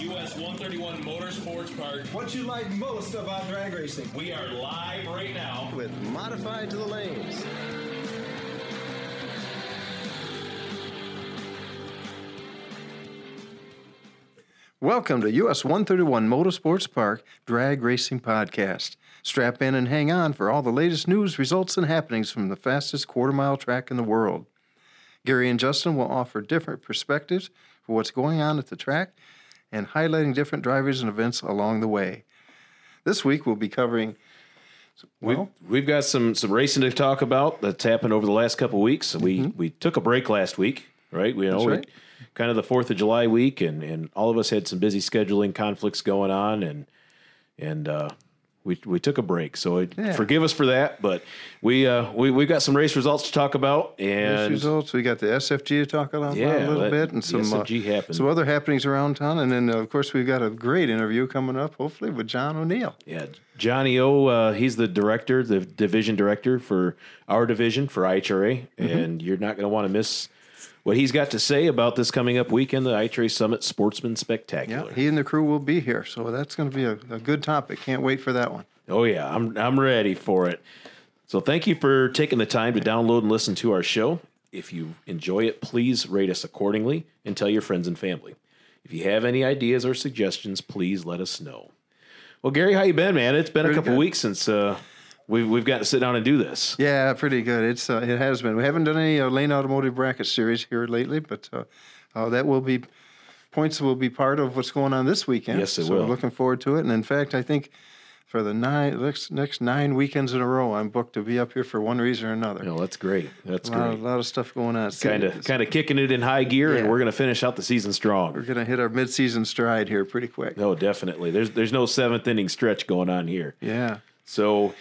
US 131 Motorsports Park. What you like most about drag racing? We are live right now. with modified to the lanes. Welcome to US 131 Motorsports Park Drag Racing Podcast. Strap in and hang on for all the latest news, results, and happenings from the fastest quarter mile track in the world. Gary and Justin will offer different perspectives for what's going on at the track and highlighting different drivers and events along the way. This week we'll be covering We've, we've got some some racing to talk about that's happened over the last couple of weeks. We we took a break last week, right? We, you know, Mm-hmm. We- right. kind of the Fourth of July week, and and all of us had some busy scheduling conflicts going on, and and uh, we we took a break. So it, Yeah. forgive us for that, but we uh, we we got some race results to talk about, Race and results. We got the SFG to talk about Yeah, a little that- bit, and some uh, SFG happened. some other happenings around town, and then uh, of course we've got a great interview coming up, hopefully with John O'Neil. yeah, Johnny O, uh, he's the director, the division director for our division for IHRA, Mm-hmm. and you're not going to want to miss. What he's got to say about this coming up weekend, the IHRA Summit Sportsman Spectacular. Yeah, he and the crew will be here, so that's going to be a, a good topic. Can't wait for that one. Oh yeah, I'm I'm ready for it. So thank you for taking the time to download and listen to our show. If you enjoy it, please rate us accordingly and tell your friends and family. If you have any ideas or suggestions, please let us know. Well, Gary, how you been, man? It's been a couple good. weeks since uh, we've we've got to sit down and do this. Yeah, pretty good. It's uh, it has been. We haven't done any uh, lane automotive bracket series here lately, but uh, uh, that will be points will be part of what's going on this weekend. Yes, it so will. We're looking forward to it, and in fact, I think for the nine next next nine weekends in a row, I'm booked to be up here for one reason or another. No, that's great. That's a lot, great. a lot of stuff going on. Kind of kind of kicking it in high gear, and we're going to finish out the season strong. We're gonna hit our midseason stride here pretty quick. No, definitely. There's there's no seventh inning stretch going on here. Yeah. So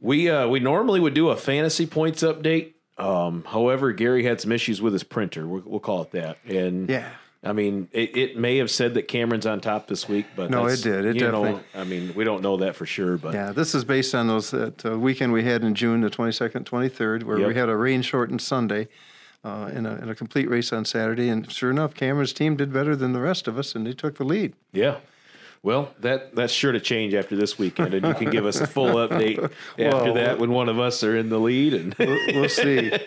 we uh, we normally would do a fantasy points update. Um, however, Gary had some issues with his printer. We'll, we'll call it that. And Yeah. I mean, it, it may have said that Cameron's on top this week, but No, it did. It you know, definitely- I mean, we don't know that for sure, but Yeah, this is based on those that uh, weekend we had in June, the 22nd, 23rd, where Yep. we had a rain shortened Sunday uh, in, a, in a complete race on Saturday. And sure enough, Cameron's team did better than the rest of us, and they took the lead. yeah. Well, that that's sure to change after this weekend, and you can give us a full update after Well, that when one of us are in the lead. And We'll, we'll see.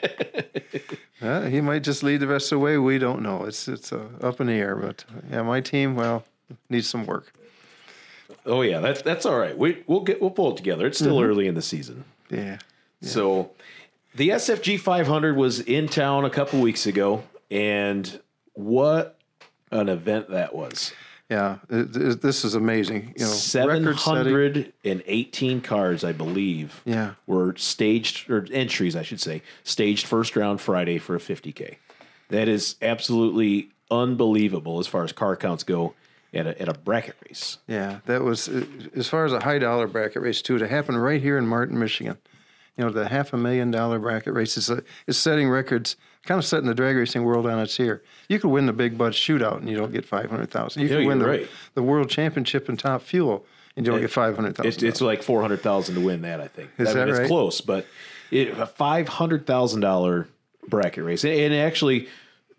Uh, he might just lead the rest of the way. We don't know. It's it's uh, up in the air. But yeah, my team, well, needs some work. oh yeah, that's that's all right. We we'll get we'll pull it together. It's still early in the season. Yeah. So the SFG 500 was in town a couple weeks ago, and what an event that was. Yeah. This is amazing. You know, record setting. 718 cars, I believe, Yeah. were staged, or entries, I should say, staged first round Friday for a 50K. That is absolutely unbelievable as far as car counts go at a, at a bracket race. Yeah, that was uh, as far as a high dollar bracket race too. To happen right here in Martin, Michigan, you know, the half a million dollar bracket race is uh, is setting records, kind of setting the drag racing world on its ear. You could win the big bud shootout and you don't get five hundred thousand. You Yeah, could win the right. the world championship in top fuel and you don't It- get 500,000. It's, it's like 400000 to win that, I think. Is I mean, that it's right? close, but it, a $500,000 bracket race. And, actually,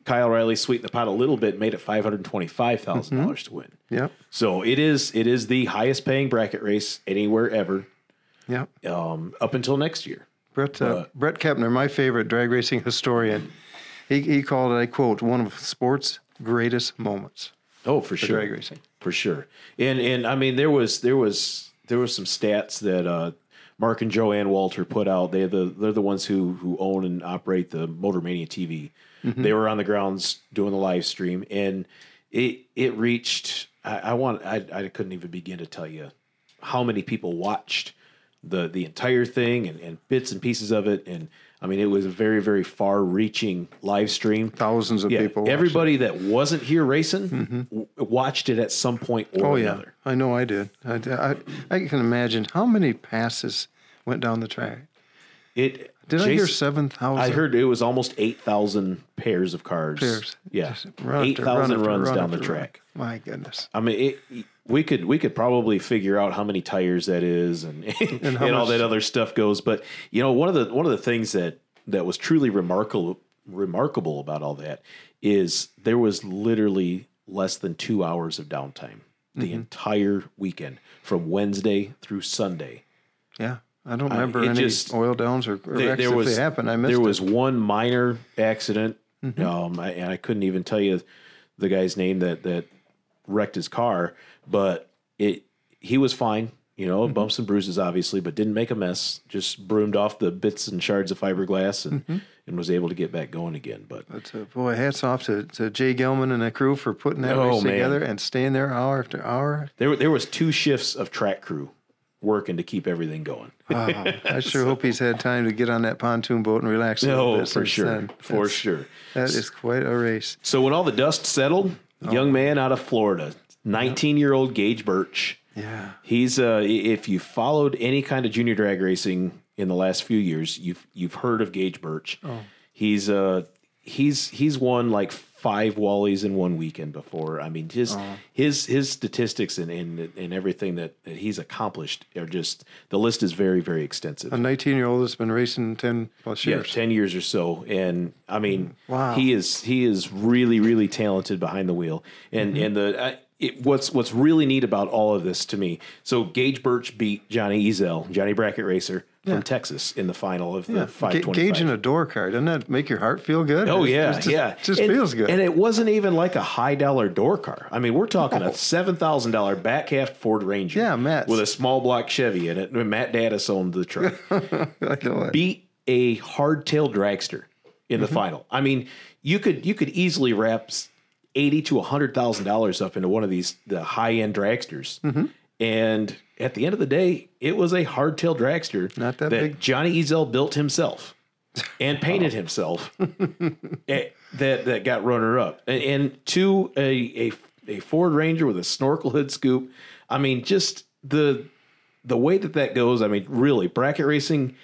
Kyle Riley sweetened the pot a little bit, made it $525,000 Mm-hmm. to win. Yep, So it is it is the highest paying bracket race anywhere ever yep. um, up until next year. Bret uh, Bret Kepner, my favorite drag racing historian, he he called it. I quote one of sports' greatest moments Oh, for for sure, drag racing. for sure. And and I mean there was there was there was some stats that uh, Mark and Joanne Walter put out. They the they're the ones who who own and operate the Motor Mania TV. They were on the grounds doing the live stream, and it it reached. I, I want I I couldn't even begin to tell you how many people watched the the entire thing and, and bits and pieces of it. And I mean, it was a very very far reaching live stream. Thousands of Yeah, people. watched it. everybody that wasn't here racing mm-hmm. w- watched it at some point or Oh yeah, another. I know I did. I, I, I can imagine how many passes went down the track. It Did I hear Jason- seven thousand? I heard it was almost eight thousand pairs of cars. Pairs. Yeah, run eight run runs run down the track. My goodness. I mean, it, we could we could probably figure out how many tires that is and and, how all that other stuff goes. But you know, one of the one of the things that that was truly remarkable remarkable about all that is there was literally less than two hours of downtime the Mm-hmm. entire weekend from Wednesday through Sunday. Yeah. I don't remember it any just- oil downs or, or There- there if was they happened. I missed there it. was one minor accident, Mm-hmm. um, I, and I couldn't even tell you the guy's name that that wrecked his car, but it he was fine. You know, Mm-hmm. bumps and bruises, obviously, but didn't make a mess. Just broomed off the bits and shards of fiberglass and Mm-hmm. and was able to get back going again. But But uh, boy, hats off to, to Jay Gilman and the crew for putting that Oh, race man. together and staying there hour after hour. there there was two shifts of track crew working to keep everything going. Wow. I sure hope he's had time to get on that pontoon boat and relax a little No, bit. For sure, then. for That's- sure. That is quite a race. So when all the dust settled, Oh. young man out of Florida, 19 year old Gage Birch. Yeah. He's uh if you followed any kind of junior drag racing in the last few years, you've you've heard of Gage Birch. Oh. He's uh he's he's won like five Wallies in one weekend before. I mean his Oh. his his statistics and, and and everything that, that he's accomplished are just the list is very, very extensive. A 19 year old that's been racing 10 plus years, Yeah, ten years or so, and I mean, Wow. he is he is really really talented behind the wheel, and Mm-hmm. and the I, it, what's what's really neat about all of this to me. So Gage Birch beat Johnny Ezel, Johnny Bracket Racer from Texas in the final of the Yeah. five Ga- twenty gauging a door card. Doesn't that make your heart feel good? Oh It yeah, just, yeah. Just and, feels good. And it wasn't even like a high dollar door car. I mean, we're talking a seven thousand dollar back half Ford Ranger. Yeah, Matt. with a small block Chevy in it. And Matt Daddis owned the truck. I know it. beat a hardtail dragster in the mm-hmm. final. I mean, you could you could easily wrap eighty to hundred thousand dollars up into one of these the high end dragsters, mm-hmm. And at the end of the day, it was a hardtail dragster Not that big. Johnny Ezel built himself and painted himself eh, that that got runner up and, and to a, a a Ford Ranger with a snorkel hood scoop. I mean, just the the way that that goes. I mean, really, bracket racing.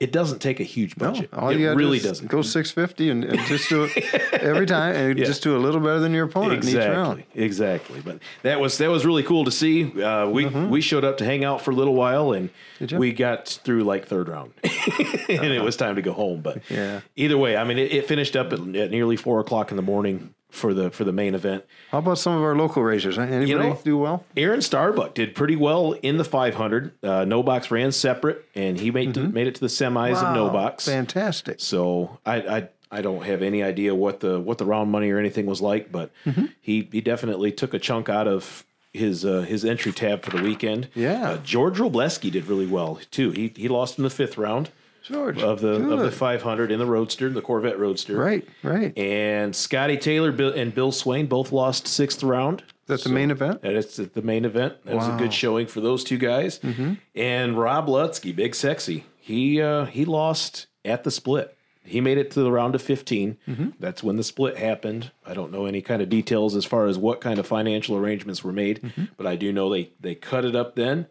It doesn't take a huge budget. All it you gotta really do doesn't. Go 650 and, and just do it every time and Yeah. just do a little better than your opponent in each round. Exactly, exactly. But that was that was really cool to see. Uh, we we showed up to hang out for a little while, and Mm-hmm. We got through like third round, and it was time to go home. But Yeah. either way, I mean, it, it finished up at, at nearly four o'clock in the morning for the for the main event. How about some of our local racers? Anybody know- do well? Aaron Starbuck did pretty well in the 500. Uh, no box ran separate, and he made made it to the semis of no Mm-hmm. Box. Fantastic. So I, I I don't have any idea what the what the round money or anything was like, but Mm-hmm. he he definitely took a chunk out of his uh, his entry tab for the weekend. Yeah. uh, George Robleski did really well too. He he lost in the fifth round George. of the of the 500 in the Roadster, the Corvette Roadster. Right, right. And Scotty Taylor and Bill Swain both lost sixth round. That's the main event? And it's the main event. That was a good showing for those two guys. Mm-hmm. And Rob Lutsky, big sexy, he uh, he lost at the split. He made it to the round of 15. Mm-hmm. That's when the split happened. I don't know any kind of details as far as what kind of financial arrangements were made, mm-hmm. but I do know they they cut it up then.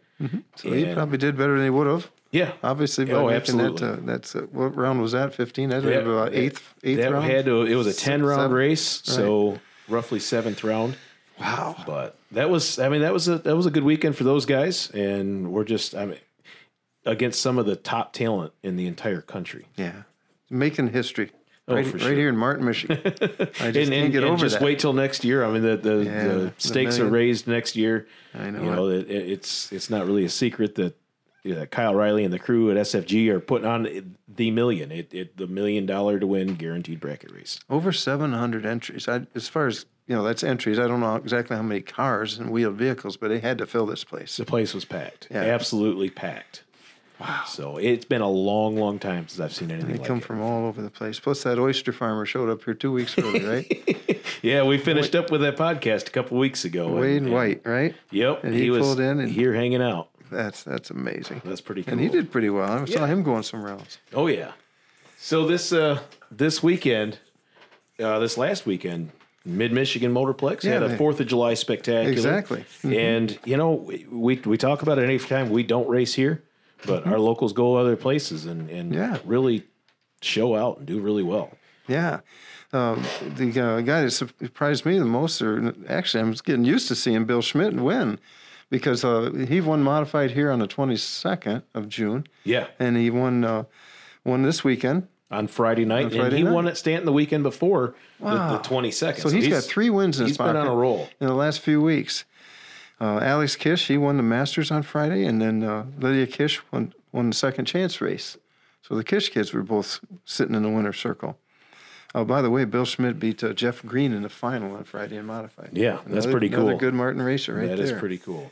So he probably did better than he would have. Yeah, Obviously, by Oh, making that, absolutely. uh, that's uh, what round was that? Fifteen. That was about eighth, eighth that round. had to, it was a 10 round Seven- race, so roughly seventh round. wow. But that was, I mean, that was a that was a good weekend for those guys, and we're just, I mean, against some of the top talent in the entire country. Yeah, making history. Oh, right, for right here in Martin, Michigan. I just And, can't and, get and over just that. wait till next year. I mean, the the, Yeah, the the stakes are raised next year. I know You know, it- it's it's not really a secret that yeah, Kyle Riley and the crew at SFG are putting on the million, it, it the million dollar to win guaranteed bracket race. Over 700 entries. I, as far as, you know, that's entries. I don't know exactly how many cars and wheeled vehicles, but they had to fill this place. The place was packed, Yeah. absolutely packed. Wow! So it's been a long, long time since I've seen anything They like come it. from all over the place. Plus, that oyster farmer showed up here two weeks early, right? Yeah, we finished up with that podcast a couple weeks ago. and- Wade and- White, right? Yep, And he, he was pulled in and- here hanging out. That's that's amazing. That's pretty cool. And he did pretty well. I saw Yeah. him going some rounds. Oh yeah. So this uh this weekend, uh this last weekend, Mid Michigan Motorplex Yeah, had a Fourth of July spectacular. Exactly. Mm-hmm. And you know we, we we talk about it any time we don't race here, but our locals go other places and and Mm-hmm. Yeah. really show out and do really well. Yeah. Um, the uh, guy that surprised me the most, or actually, I'm getting used to seeing Bill Schmidt win because uh, he won modified here on the 22nd of June, Yeah. and he won uh, won this weekend on Friday night, and Friday he night. won at Stanton the weekend before Wow. the, the 22nd. So he's got three wins in his He's been on a roll. in the last few weeks. Uh, Alex Kish, he won the Masters on Friday, and then uh, Lydia Kish won, won the second chance race. So the Kish kids were both sitting in the winner's circle. Oh, by the way, Bill Schmidt beat uh, Jeff Green in the final on Friday in modified. Yeah, that's pretty cool. Another good Martin racer right That there. is pretty cool.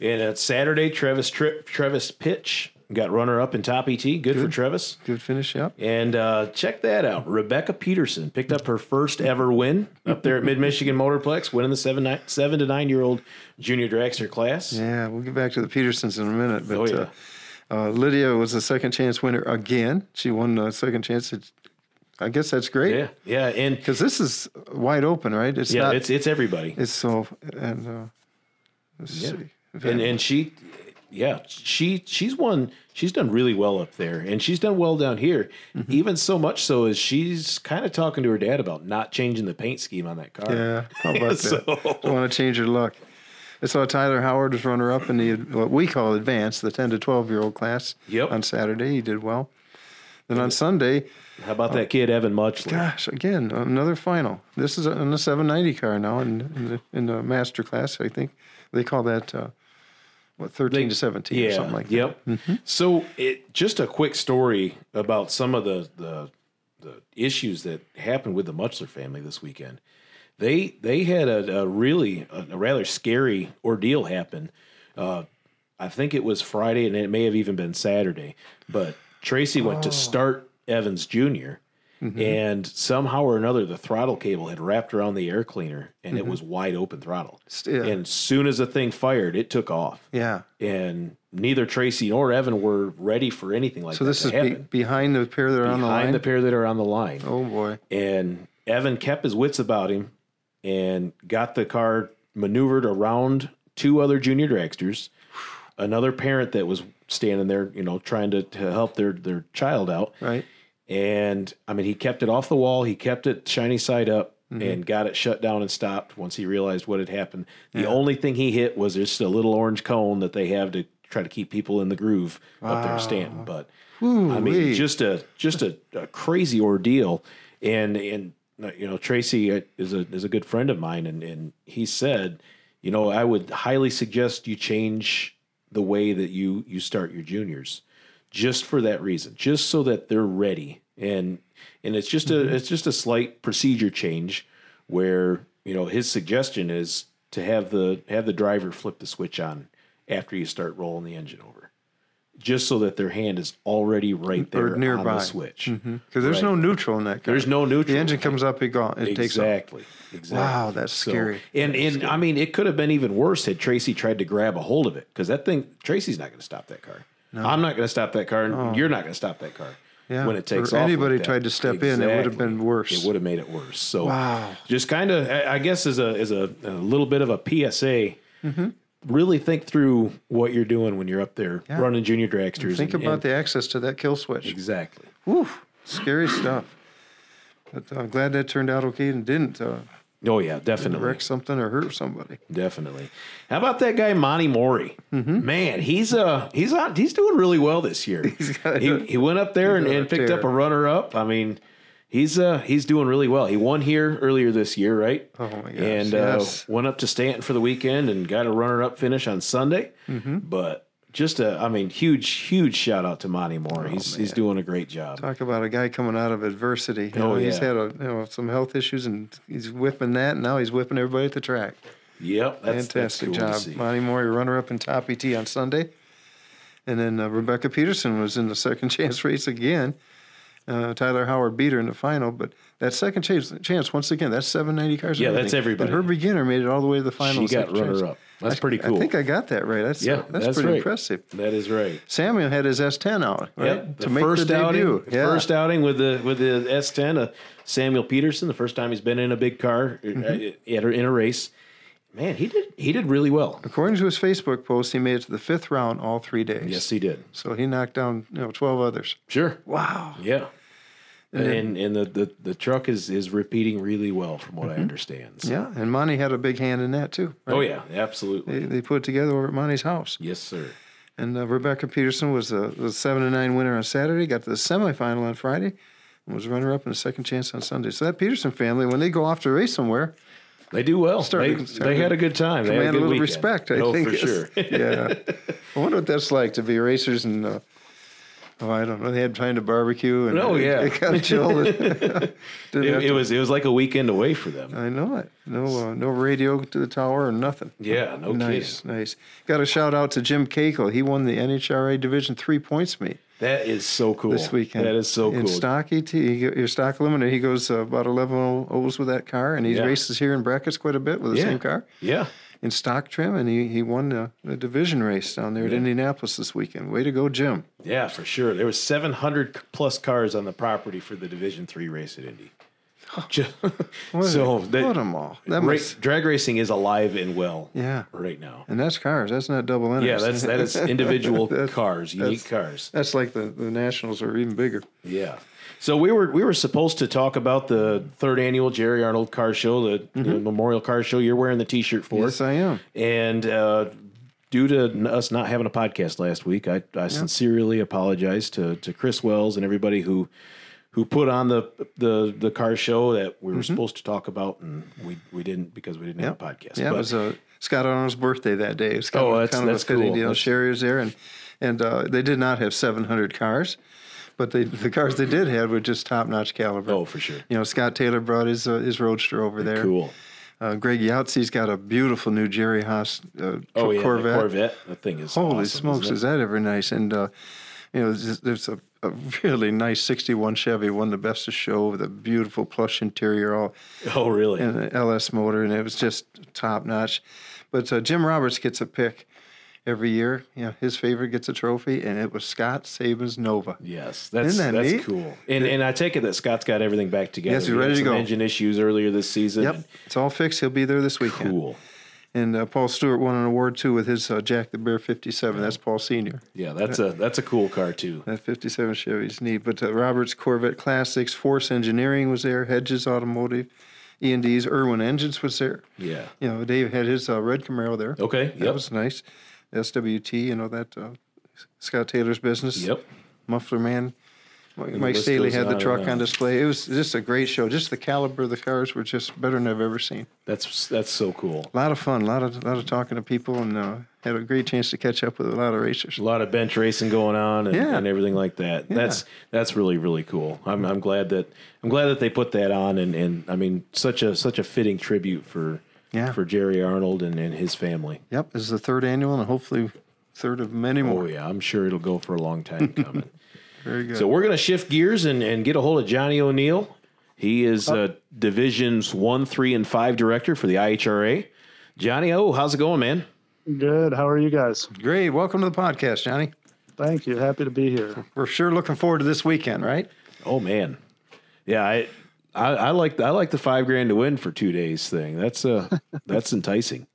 And uh, Saturday, Travis Tri- Travis Pitch got runner up in top ET. Good, for Travis. Good finish, yep. And uh, check that out. Rebecca Peterson picked up her first ever win up there at Mid Michigan Motorplex, winning the seven, nine, seven to nine year old junior dragster class. Yeah, we'll get back to the Petersons in a minute. But Oh, yeah. uh, uh, Lydia was a second chance winner again. She won the second chance. It's, I guess that's great. Yeah, yeah, and Because this is wide open, right? It's yeah, not. it's it's everybody. It's so and uh, Yeah. see. and and she yeah she she's won she's done really well up there and she's done well down here Mm-hmm. even so much so as she's kind of talking to her dad about not changing the paint scheme on that car yeah, how about So- that? Don't want to change your luck. I saw Tyler Howard was runner up in the what we call advanced, the ten to twelve year old class. Yep. On Saturday, he did well. Then on Sunday, how about that kid evan muchler gosh, again another final. This is in the seven ninety car now in, in the in the master class. I think they call that uh, what thirteen to seventeen or yeah something like yep that. Mm-hmm. so it just a quick story about some of the the the issues that happened with the muchler family this weekend they they had a, a really a, a rather scary ordeal happen uh, I think it was Friday, and it may have even been Saturday. But Tracy went Oh. to start Evans junior Mm-hmm. and somehow or another, the throttle cable had wrapped around the air cleaner, and it was wide open throttle. Mm-hmm. Yeah. And soon as the thing fired, it took off. Yeah. And neither Tracy nor Evan were ready for anything like So that So this is be, behind the pair that are on the Behind line. the pair that are on the line oh boy. and Evan kept his wits about him and got the car maneuvered around two other junior dragsters, another parent that was standing there, you know, trying to, to help their their child out. Right. And I mean, he kept it off the wall, he kept it shiny side up. Mm-hmm. And got it shut down and stopped once he realized what had happened. The only thing he hit was just a little orange cone that they have to try to keep people in the groove up there standing. But I mean, just a just a, a crazy ordeal. And and you know, Tracy is a is a good friend of mine, and and he said, you know, I would highly suggest you change the way that you you start your juniors, just for that reason, just so that they're ready. And and it's just a mm-hmm. it's just a slight procedure change, where you know his suggestion is to have the have the driver flip the switch on after you start rolling the engine over just so that their hand is already right there Or nearby. on the switch. Mm-hmm. Because there's no neutral in that car. There's no neutral. The engine comes up, it gone. It takes off. exactly. Exactly. Wow, that's scary. And and I mean, it could have been even worse had Tracy tried to grab a hold of it because that thing Tracy's not going to stop that car. I'm not going to stop that car, and you're not going to stop that car. Oh. Yeah, When it takes or off, anybody that. tried to step in, it would have been worse. It would have made it worse. So, Wow. just kind of, I guess, as a as a, a little bit of a PSA, Mm-hmm. really think through what you're doing when you're up there running junior dragsters. Think and- about and- the access to that kill switch. exactly. Whew, scary stuff. But uh, I'm glad that turned out okay and didn't uh, Oh yeah, definitely. wreck something or hurt somebody. Definitely. How about that guy Monty Mori? Mm-hmm. Man, he's uh he's on he's doing really well this year. got he, a- he went up there and, and picked tear. up a runner up. I mean, he's uh he's doing really well. He won here earlier this year, right? Oh, my gosh, And yes. uh, went up to Stanton for the weekend and got a runner up finish on Sunday. Mm-hmm. But just a I mean, huge huge shout out to Monty Oh, Mori. he's he's doing a great job. Talk about a guy coming out of adversity. You Oh, know, He's had a, you know, some health issues and he's whipping that, and now he's whipping everybody at the track. Yep, that's Fantastic that's cool job. Monty Mori, runner up in top ET on Sunday. And then uh, Rebecca Peterson was in the second chance race again. Uh, Tyler Howard beat her in the final, but that second chance, chance once again, that's 790 cars. Yeah, that's everybody. And her beginner made it all the way to the final. She got second chance. runner up. That's I- pretty cool. I think I got that right. That's, yeah, that's, that's pretty right. impressive. That is right. Samuel had his S10 out, right? Yep, to the make first the outing, debut. yeah. first outing with the with the S10, uh, Samuel Peterson, the first time he's been in a big car uh, Mm-hmm. a- in a race. Man, he did he did really well. According to his Facebook post, he made it to the fifth round all three days. Yes, he did. So he knocked down you know 12 others. Sure. Wow. Yeah. And and the, the, the truck is is repeating really well from what I understand. So- Mm-hmm. Yeah, and Monty had a big hand in that too. right? Oh yeah, absolutely. They, they put it together over at Monty's house. Yes, sir. And uh, Rebecca Peterson was the, the seven and nine winner on Saturday. Got to the semifinal on Friday. was runner up in the second chance on Sunday. So that Peterson family, when they go off to race somewhere, They do well. Started- they, started they had a good time. They had a little weekend. respect. I oh, think for sure. yeah, I wonder what that's like to be racers and. Uh, Oh, I don't know. They had time to barbecue and Oh, yeah. they got chilled. It, it was it was like a weekend away for them. I know it. No, uh, no radio to the tower or nothing. Yeah, no nice, kidding. nice. Got a shout out to Jim Cagle. He won the NHRA Division Three points meet That is so cool. this weekend. That is so cool. In stock ET, your stock eliminator. He goes uh, about eleven O's with that car, and he Yeah. races here in brackets quite a bit with the Yeah. same car Yeah. In stock trim, and he, he won the, division race down there at Indianapolis this weekend. Way to go, Jim! Yeah, for sure. There was 700 plus cars on the property for the Division Three race at Indy. Ju- so Put that, 'em all. That ra- must, drag racing is alive and well yeah. right now. And that's cars. That's not double enters. Yeah, that's that is individual That's- cars, unique that's- cars. That's like the, the nationals are even bigger. Yeah. So we were we were supposed to talk about the third annual Jerry Arnold Car Show, the, the Memorial Car Show. You're wearing the T-shirt for, Yes, I am. and uh, due to us not having a podcast last week, I, I sincerely apologize to to Chris Wells and everybody who who put on the the the car show that we were supposed to talk about, and we we didn't because we didn't have a podcast. Yeah, But- it was uh, Scott Arnold's birthday that day. It's kind Oh, of, that's- kind of a cool. deal. That's- Sherry was there, and and uh, they did not have 700 cars, but they, the cars they did have were just top notch caliber. oh, for sure. You know, Scott Taylor brought his uh, his Roadster over there. Cool. Uh, Greg Yautzy's got a beautiful new Jerry Haas uh, Oh yeah, Corvette. the Corvette. That thing is Holy awesome, smokes, is that ever nice? And uh, you know, there's, there's a, a really nice '61 Chevy, one of the best to show, with a beautiful plush interior, all Oh really? and an LS motor, and it was just top notch. But uh, Jim Roberts gets a pick every year. You know, his favorite gets a trophy, and it was Scott Saban's Nova. Yes, that's that that's neat? cool. And and I take it that Scott's got everything back together. Yes, he's ready to some go. Engine issues earlier this season. Yep, it's all fixed. He'll be there this weekend. Cool. And uh, Paul Stewart won an award too with his uh, Jack the Bear 57. That's Paul Senior. Yeah, that's a that's a cool car too. That 57 Chevy's neat. But uh, Roberts Corvette Classics, Force Engineering was there, Hedges Automotive, E&D's, Irwin Engines was there. Yeah. You know, Dave had his uh, red Camaro there. Okay. That Yep. was nice. SWT, you know, that uh, Scott Taylor's business. Yep. Muffler Man. Mike Mike Staley had the truck and on display. It was just a great show. Just the caliber of the cars were just better than I've ever seen. That's that's so cool. A lot of fun, a lot of lot of talking to people, and uh, had a great chance to catch up with a lot of racers. A lot of bench racing going on and, Yeah. and everything like that. That's that's really really cool. I'm I'm glad that I'm glad that they put that on and, and I mean such a such a fitting tribute for Yeah. for Jerry Arnold and, and his family. Yep, this is the third annual, and hopefully third of many more. Oh yeah, I'm sure it'll go for a long time coming. Very good. So we're going to shift gears and, and get a hold of Johnny O'Neil. He is uh, Divisions 1, 3, and 5 director for the IHRA. Johnny O, how's it going, man? Good. How are you guys? Great. Welcome to the podcast, Johnny. Thank you. Happy to be here. We're sure looking forward to this weekend, right? Oh, man. Yeah, I, I, I like I like the five grand to win for two days thing. That's uh that's enticing.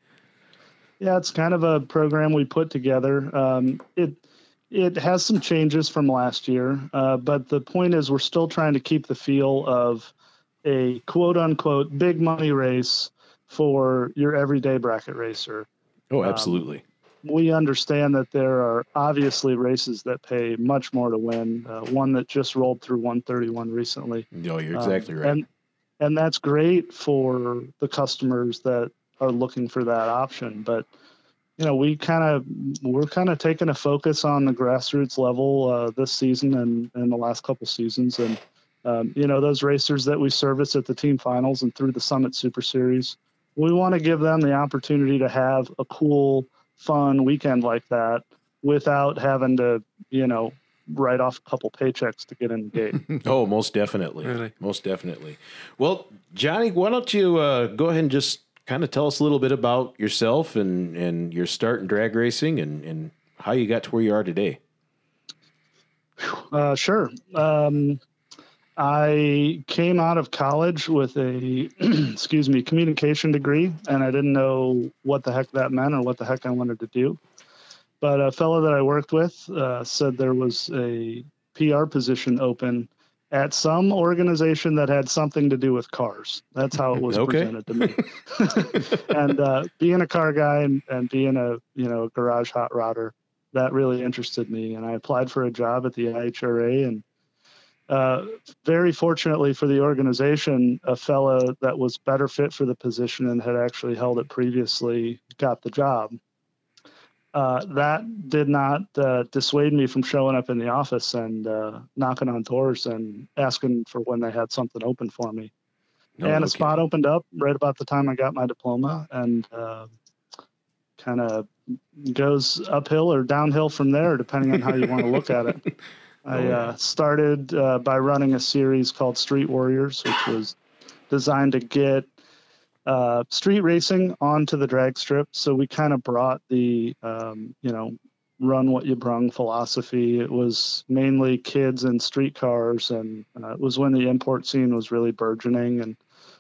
Yeah, it's kind of a program we put together. Um, it it has some changes from last year, uh, but the point is we're still trying to keep the feel of a quote unquote big money race for your everyday bracket racer. Oh, absolutely. We understand that there are obviously races that pay much more to win. Uh, one that just rolled through 131 recently. no, you're Um, exactly right. And and that's great for the customers that are looking for that option. But you know, we kind of we're kind of taking a focus on the grassroots level uh, this season and and the last couple seasons, and um, you know those racers that we service at the team finals and through the Summit Super Series. We want to give them the opportunity to have a cool, fun weekend like that without having to, you know, write off a couple paychecks to get in the gate. oh, most definitely. Really? Most definitely. Well, Johnny, why don't you uh, go ahead and just kind of tell us a little bit about yourself and, and your start in drag racing and, and how you got to where you are today. Uh, sure. Um, I came out of college with a, excuse me, communication degree, and I didn't know what the heck that meant or what the heck I wanted to do. But a fellow that I worked with uh, said there was a PR position open at some organization that had something to do with cars. That's how it was Okay. presented to me. and uh, being a car guy and, and being a you know garage hot rodder, that really interested me. And I applied for a job at the IHRA and uh, very fortunately for the organization, a fellow that was better fit for the position and had actually held it previously got the job. Uh, that did not uh, dissuade me from showing up in the office and uh, knocking on doors and asking for when they had something open for me. No, and no a spot opened up right about the time I got my diploma, and uh, kind of goes uphill or downhill from there, depending on how you want to look at it. I uh, started uh, by running a series called Street Warriors, which was designed to get uh, street racing onto the drag strip. So we kind of brought the, um, you know, run what you brung philosophy. It was mainly kids and street cars, and uh, it was when the import scene was really burgeoning. And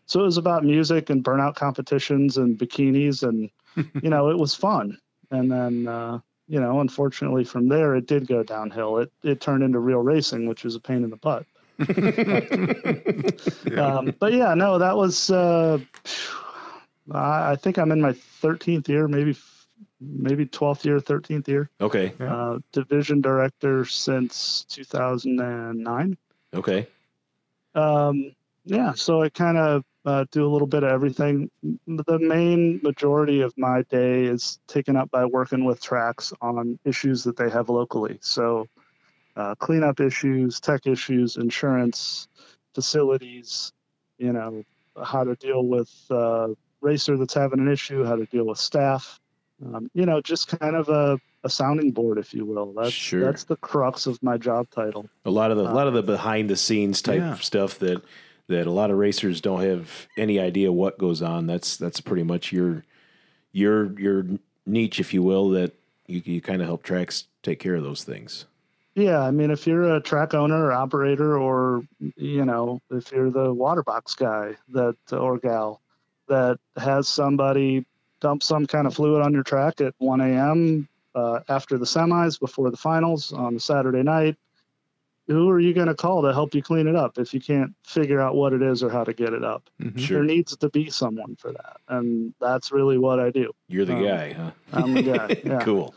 so it was about music and burnout competitions and bikinis, and you know, it was fun. And then, uh, you know, unfortunately, from there it did go downhill. It it turned into real racing, which was a pain in the butt. um, but yeah, no, that was. Uh, I I think I'm in my 13th year, maybe maybe 12th year, 13th year. Okay. Yeah. Uh, division director since 2009. Okay. Um, yeah, so I kind of uh, do a little bit of everything. The main majority of my day is taken up by working with tracks on issues that they have locally. So, uh, cleanup issues, tech issues, insurance, facilities, you know, how to deal with uh, racer that's having an issue, how to deal with staff. Um, you know, just kind of a, a sounding board, if you will. That's Sure. that's the crux of my job title. A lot of the a lot of the behind the scenes type Yeah. stuff that that a lot of racers don't have any idea what goes on. That's that's pretty much your your your niche, if you will. That you you kind of help tracks take care of those things. Yeah, I mean, if you're a track owner or operator, or you know, if you're the water box guy that or gal that has somebody dump some kind of fluid on your track at 1 a.m. Uh, after the semis, before the finals on a Saturday night, who are you going to call to help you clean it up if you can't figure out what it is or how to get it up? There needs to be someone for that, and that's really what I do. You're the Um, guy, huh? I'm the guy. Yeah. cool.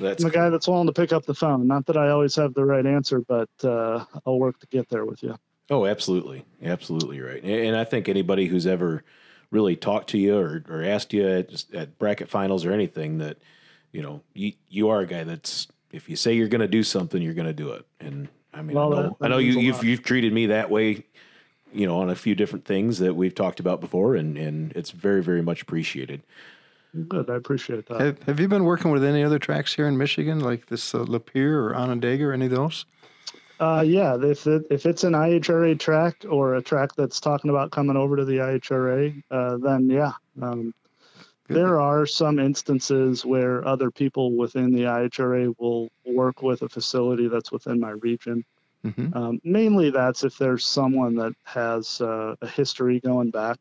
That's I'm the guy that's willing to pick up the phone. Not that I always have the right answer, but uh, I'll work to get there with you. Oh, absolutely, absolutely right. And and I think anybody who's ever really talked to you or, or asked you at, at bracket finals or anything that you know you you are a guy that's if you say you're going to do something, you're going to do it. And I mean, Well, I know, that- that I know you, you've lot. you've treated me that way, you know, on a few different things that we've talked about before, and and it's very very much appreciated. Good, I appreciate that. Have, have you been working with any other tracks here in Michigan, like this uh, Lapeer or Onondaga or any of those? Uh, yeah, if it, if it's an IHRA track or a track that's talking about coming over to the IHRA, uh, then yeah. Um, there are some instances where other people within the IHRA will work with a facility that's within my region. Mhm. Um, mainly, that's if there's someone that has uh, a history going back.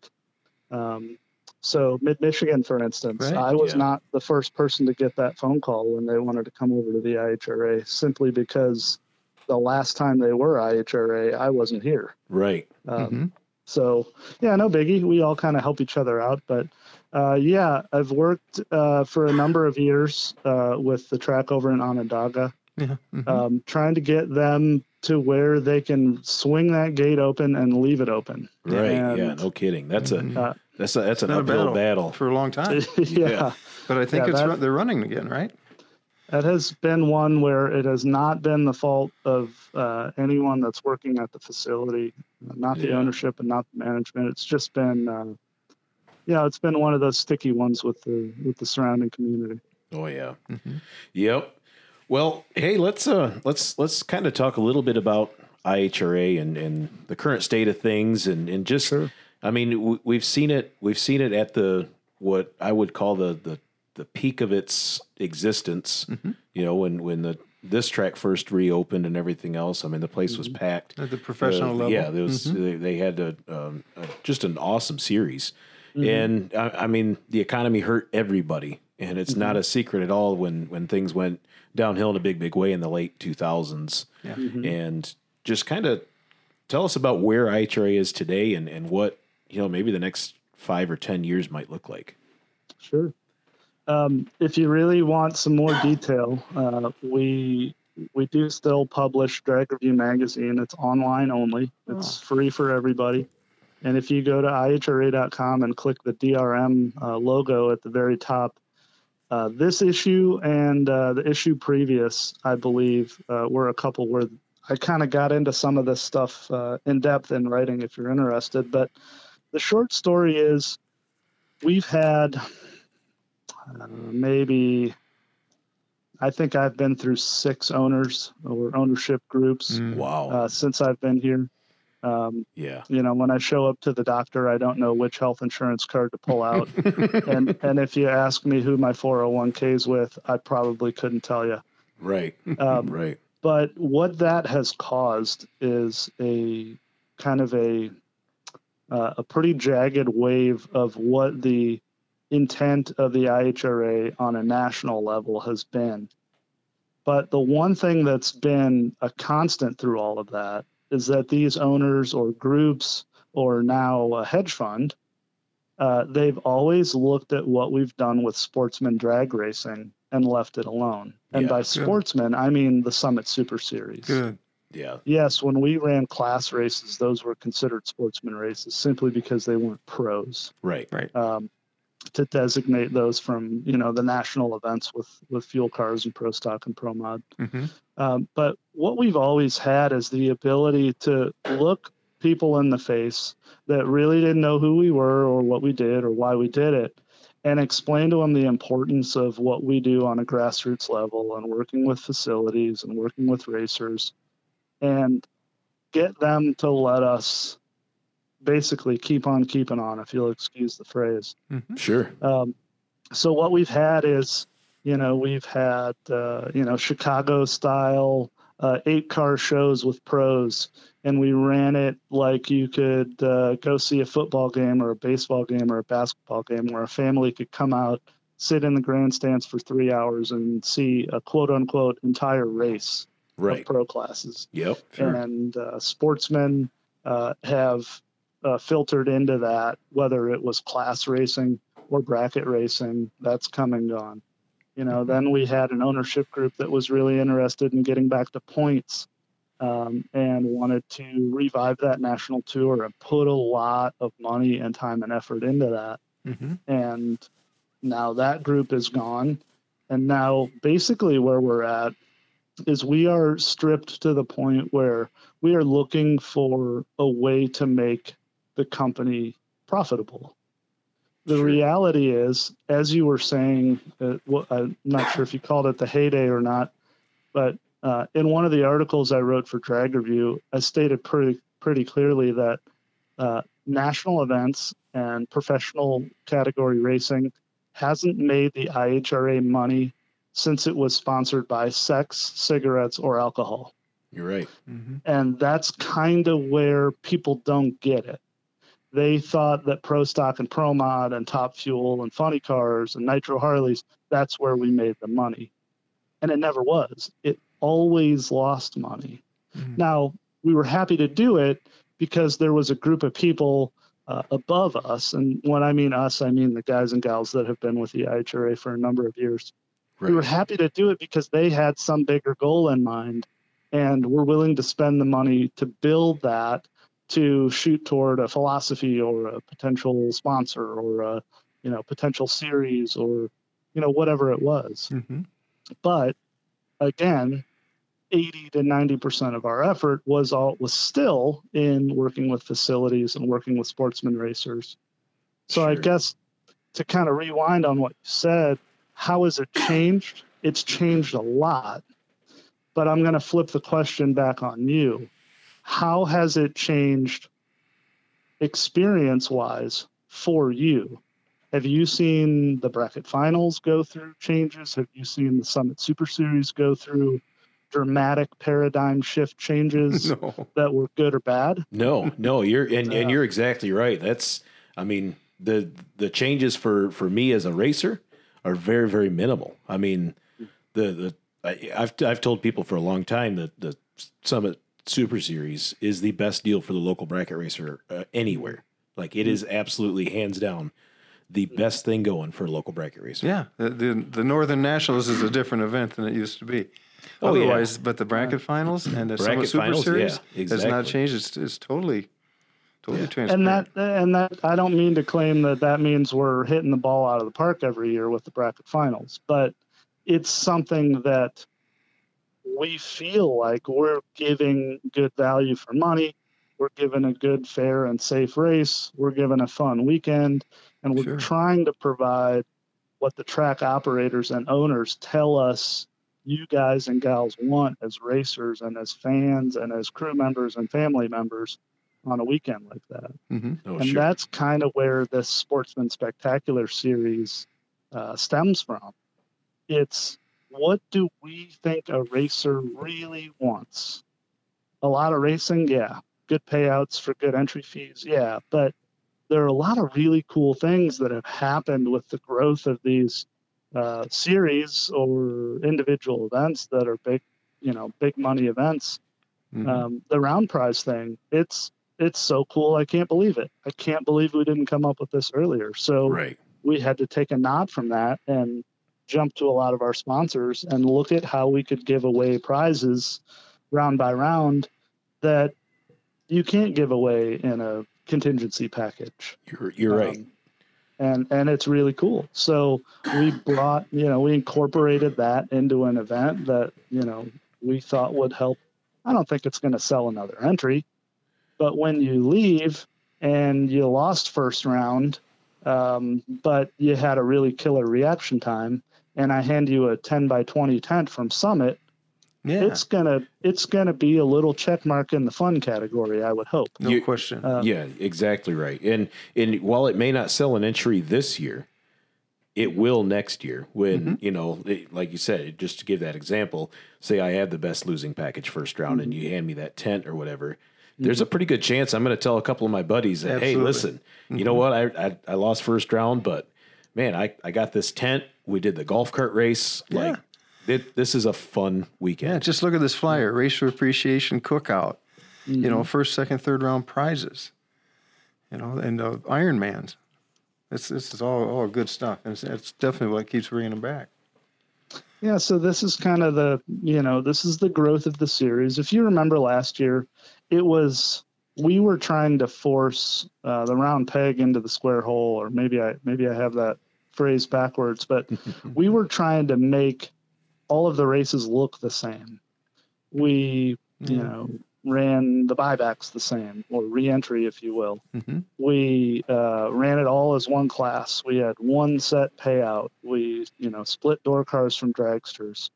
Um, so, Mid Michigan, for instance, Right, I was yeah. not the first person to get that phone call when they wanted to come over to the IHRA, simply because the last time they were IHRA, I wasn't here. Right. Um, Mhm. So, yeah, no biggie. We all kind of help each other out. But uh, yeah, I've worked uh, for a number of years uh, with the track over in Onondaga, Yeah. mhm. um, trying to get them to where they can swing that gate open and leave it open. Right. And, yeah. No kidding. That's a Uh, that's a that's an uphill battle. for a long time. yeah, Yeah. But I think Yeah, it's that- they're running again, right? that has been one where it has not been the fault of uh, anyone that's working at the facility, not the Yeah. ownership and not the management. It's just been, uh, yeah, it's been one of those sticky ones with the with the surrounding community. Oh yeah. Mhm. Yep. Well, hey, let's uh let's let's kind of talk a little bit about IHRA and and the current state of things and and just Sure. I mean w- we've seen it we've seen it at the what I would call the the the peak of its existence. You know, when when the this track first reopened and everything else. I mean, the place was packed At the professional uh, level. Yeah, there was they, they had a, um, a, just an awesome series, and I, I mean the economy hurt everybody, and it's not a secret at all when when things went downhill in a big big way in the late two thousands, Yeah. and just kind of tell us about where IHRA is today and and what you know maybe the next five or ten years might look like. Sure. Um, if you really want some more detail, uh, we we do still publish Drag Review magazine. It's online only. It's free for everybody. And if you go to ihra.com and click the DRM uh, logo at the very top, uh, this issue and uh, the issue previous, I believe, uh, were a couple where I kind of got into some of this stuff uh, in depth in writing if you're interested. But the short story is we've had uh, maybe, I think I've been through six owners or ownership groups Wow. uh, since I've been here. Um, yeah. you know, when I show up to the doctor, I don't know which health insurance card to pull out. and and if you ask me who my 401k is with, I probably couldn't tell you. Right. Um, right. but what that has caused is a kind of a uh, a pretty jagged wave of what the intent of the IHRA on a national level has been. But the one thing that's been a constant through all of that is that these owners or groups or now a hedge fund, uh, they've always looked at what we've done with sportsman drag racing and left it alone. And Yeah, by good. sportsman, I mean the Summit Super Series. Good. Yeah. Yes, when we ran class races, those were considered sportsman races simply because they weren't pros. Right. Um, to designate those from you know the national events with with fuel cars and pro stock and pro mod. hmm Um, but what we've always had is the ability to look people in the face that really didn't know who we were or what we did or why we did it and explain to them the importance of what we do on a grassroots level and working with facilities and working with racers and get them to let us basically keep on keeping on if you'll excuse the phrase Sure. um, so what we've had is, you know, we've had, uh, you know, Chicago style uh, eight car shows with pros, and we ran it like you could uh, go see a football game or a baseball game or a basketball game, where a family could come out, sit in the grandstands for three hours, and see a quote unquote entire race Right. of pro classes Yep. and uh, sportsmen uh, have uh, filtered into that, whether it was class racing or bracket racing. That's come and gone. You know, then we had an ownership group that was really interested in getting back to points um, and wanted to revive that national tour and put a lot of money and time and effort into that. Hmm and now that group is gone. And now basically where we're at is we are stripped to the point where we are looking for a way to make the company profitable the Sure. reality is as you were saying uh, what, i'm not sure if you called it the heyday or not but uh, in one of the articles i wrote for drag review i stated pretty pretty clearly that uh, national events and professional category racing hasn't made the IHRA money since it was sponsored by sex, cigarettes, or alcohol. You're right. hmm And that's kind of where people don't get it. They thought that Pro Stock and Pro Mod and Top Fuel and Funny Cars and Nitro Harleys, that's where we made the money. And it never was. It always lost money. Mhm. Now, we were happy to do it because there was a group of people uh, above us. And when I mean us, I mean the guys and gals that have been with the IHRA for a number of years. Right. We were happy to do it because they had some bigger goal in mind and were willing to spend the money to build that to shoot toward a philosophy or a potential sponsor or a you know potential series or you know whatever it was. Hmm but again 80 to 90 percent of our effort was all was still in working with facilities and working with sportsman racers. So i guess to kind of rewind on what you said how has it changed? It's changed a lot. But i'm going to flip the question back on you how has it changed experience wise for you have you seen the bracket finals go through changes? Have you seen the Summit Super Series go through dramatic paradigm shift changes No. that were good or bad? No, no, you're and, Yeah. and uh, you're exactly right. That's I mean the the changes for for me as a racer are very very minimal. I mean the the I, I've I've told people for a long time that the Summit Super Series is the best deal for the local bracket racer uh, anywhere. Like it is absolutely hands down the best thing going for a local bracket racer. Yeah, the, the the Northern Nationals is a different event than it used to be. Oh, yeah. Otherwise, but the bracket finals and the Bracket Super finals, Series yeah, has not changed. It's, it's totally, totally transparent. and that and that I don't mean to claim that that means we're hitting the ball out of the park every year with the bracket finals, but it's something that we feel like we're giving good value for money. We're giving a good, fair, and safe race. We're giving a fun weekend, and we're Sure. trying to provide what the track operators and owners tell us you guys and gals want as racers and as fans and as crew members and family members on a weekend like that. hmm Oh, and sure. that's kind of where this Sportsman Spectacular series uh, stems from. It's what do we think a racer really wants? A lot of racing, yeah. Good payouts for good entry fees, yeah. But there are a lot of really cool things that have happened with the growth of these uh, series or individual events that are big, you know, big money events hmm um, the round prize thing it's it's so cool i can't believe it i can't believe we didn't come up with this earlier so right. we had to take a nod from that and jump to a lot of our sponsors and look at how we could give away prizes round by round that you can't give away in a contingency package You're you're right. um, and and it's really cool. So we brought, you know, we incorporated that into an event that you know we thought would help. I don't think it's going to sell another entry, but when you leave and you lost first round, um, but you had a really killer reaction time, and I hand you a 10 by 20 tent from Summit, Yeah, it's gonna it's gonna be a little check mark in the fun category. I would hope. no You- question. Uh, yeah, exactly right. And and while it may not sell an entry this year, it will next year when Mm-hmm. you know, it, like you said, just to give that example, say I have the best losing package first round, and Mm-hmm. you hand me that tent or whatever. There's a pretty good chance I'm going to tell a couple of my buddies that, hey, listen, you Mm-hmm. know what? I, I I lost first round, but man, I I got this tent. We did the golf cart race. Like, it, this is a fun weekend. yeah, weekend. just look at this flyer: Racer Appreciation Cookout. You Mm-hmm. know, first, second, third round prizes. You know, and uh, Ironmans. This this is all all good stuff, and it's, it's definitely what keeps bringing them back. Yeah, so this is kind of the, you know, this is the growth of the series. If you remember last year, it was we were trying to force uh, the round peg into the square hole, or maybe I maybe I have that phrase backwards, but we were trying to make all of the races look the same. We, you know, ran the buybacks the same, or reentry, if you will hmm we uh, ran it all as one class. We had one set payout. We, you know, split door cars from dragsters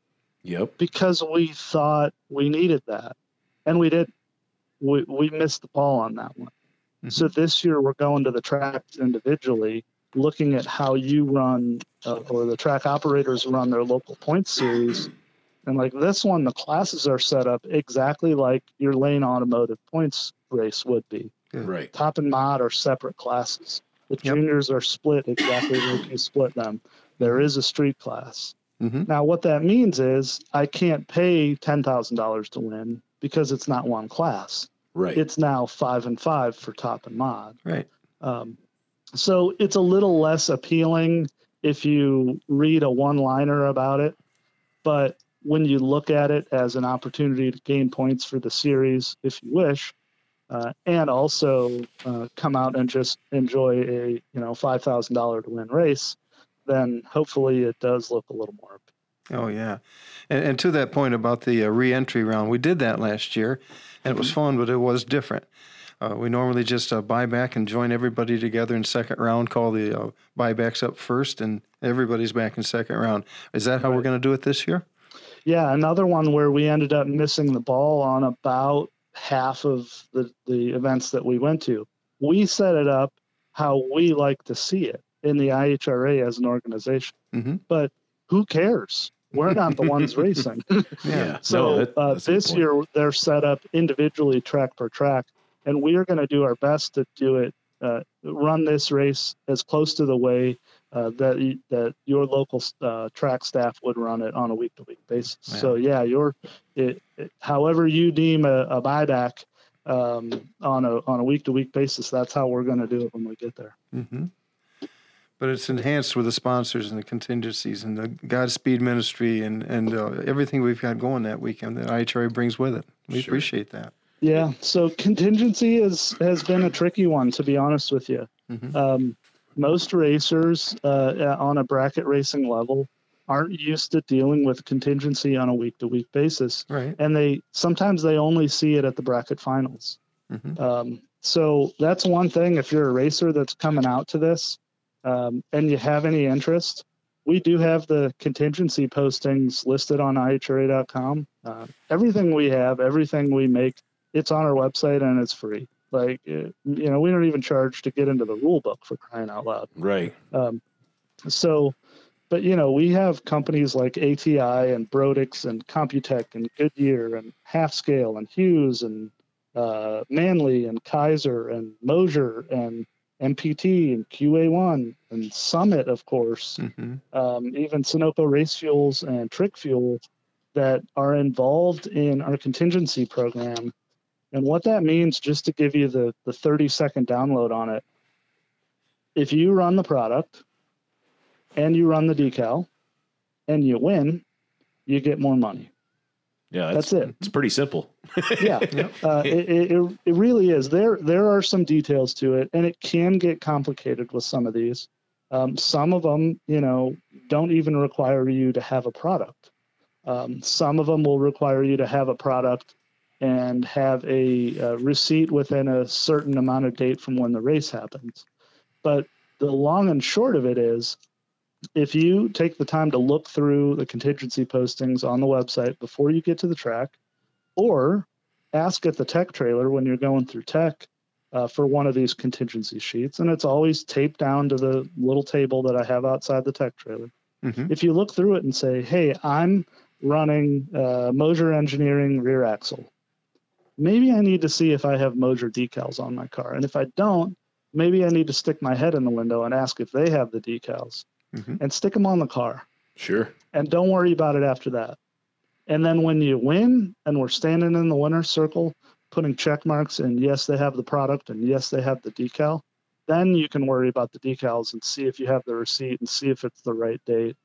Yep. because we thought we needed that, and we did. We we missed the ball on that one. So this year we're going to the tracks individually, looking at how you run uh, or the track operators run their local points series. And like this one, the classes are set up exactly like your lane automotive points race would be Right. top and mod are separate classes. The Yep. juniors are split exactly like you split them. There is a street class. hmm Now, what that means is I can't pay ten thousand dollars to win because it's not one class. Right. It's now five and five for top and mod. Right. Um, so it's a little less appealing if you read a one-liner about it, but when you look at it as an opportunity to gain points for the series, if you wish, uh, and also uh, come out and just enjoy a you know five thousand dollar to win race, then hopefully it does look a little more. Oh yeah, and, and to that point about the uh, re-entry round, we did that last year, and it was fun, but it was different. Uh, we normally just uh, buy back and join everybody together in second round. Call the uh, buybacks up first, and everybody's back in second round. Is that how we're going to do it this year? Yeah, another one where we ended up missing the ball on about half of the, the events that we went to. We set it up how we like to see it in the IHRA as an organization. hmm But who cares? We're not the ones racing. yeah. So No, that- uh, that's a good this year they're set up individually, track per track, and we are going to do our best to do it. Uh, run this race as close to the way uh, that that your local uh, track staff would run it on a week to week basis. So yeah, your it, it, however you deem a, a buyback um, on a on a week to week basis, that's how we're going to do it when we get there. hmm But it's enhanced with the sponsors and the contingencies and the Godspeed Ministry and and uh, everything we've got going that weekend that IHRA brings with it. We Sure. appreciate that. Yeah. So contingency is has been a tricky one, to be honest with you. Mhm. Um, most racers uh, on a bracket racing level aren't used to dealing with contingency on a week to week basis, Right. and they sometimes they only see it at the bracket finals. Mhm. Um, so that's one thing. If you're a racer that's coming out to this um, and you have any interest, we do have the contingency postings listed on ihra.com. Uh, everything we have, everything we make, it's on our website and it's free. Like, uh, you know, we don't even charge to get into the rule book for crying out loud. Right. Um, so, but you know, we have companies like ATI and Brodix and Computech and Goodyear and Half Scale and Hughes and uh, Manley and Kaiser and Moser and MPT and QA1 and Summit, of course, hmm um, even Sunoco Race Fuels and Trick Fuel that are involved in our contingency program. And what that means, just to give you the, the 30 second download on it, if you run the product and you run the decal and you win, you get more money. Yeah. That's That's, it. It's pretty simple. Yeah, uh, it, it, it- it really is. There there are some details to it, and it can get complicated with some of these. Um, some of them, you know, don't even require you to have a product. Um, some of them will require you to have a product and have a, uh receipt within a certain amount of date from when the race happens. But the long and short of it is, if you take the time to look through the contingency postings on the website before you get to the track, or ask at the tech trailer when you're going through tech uh, for one of these contingency sheets, and it's always taped down to the little table that I have outside the tech trailer. hmm If you look through it and say, "Hey, I'm running uh, Moser Engineering rear axle," maybe I need to see if I have Moser decals on my car, and if I don't, maybe I need to stick my head in the window and ask if they have the decals, Mhm. and stick them on the car Sure. and don't worry about it after that. And then when you win and we're standing in the winner's circle, putting check marks and yes, they have the product and yes, they have the decal, then you can worry about the decals and see if you have the receipt and see if it's the right date.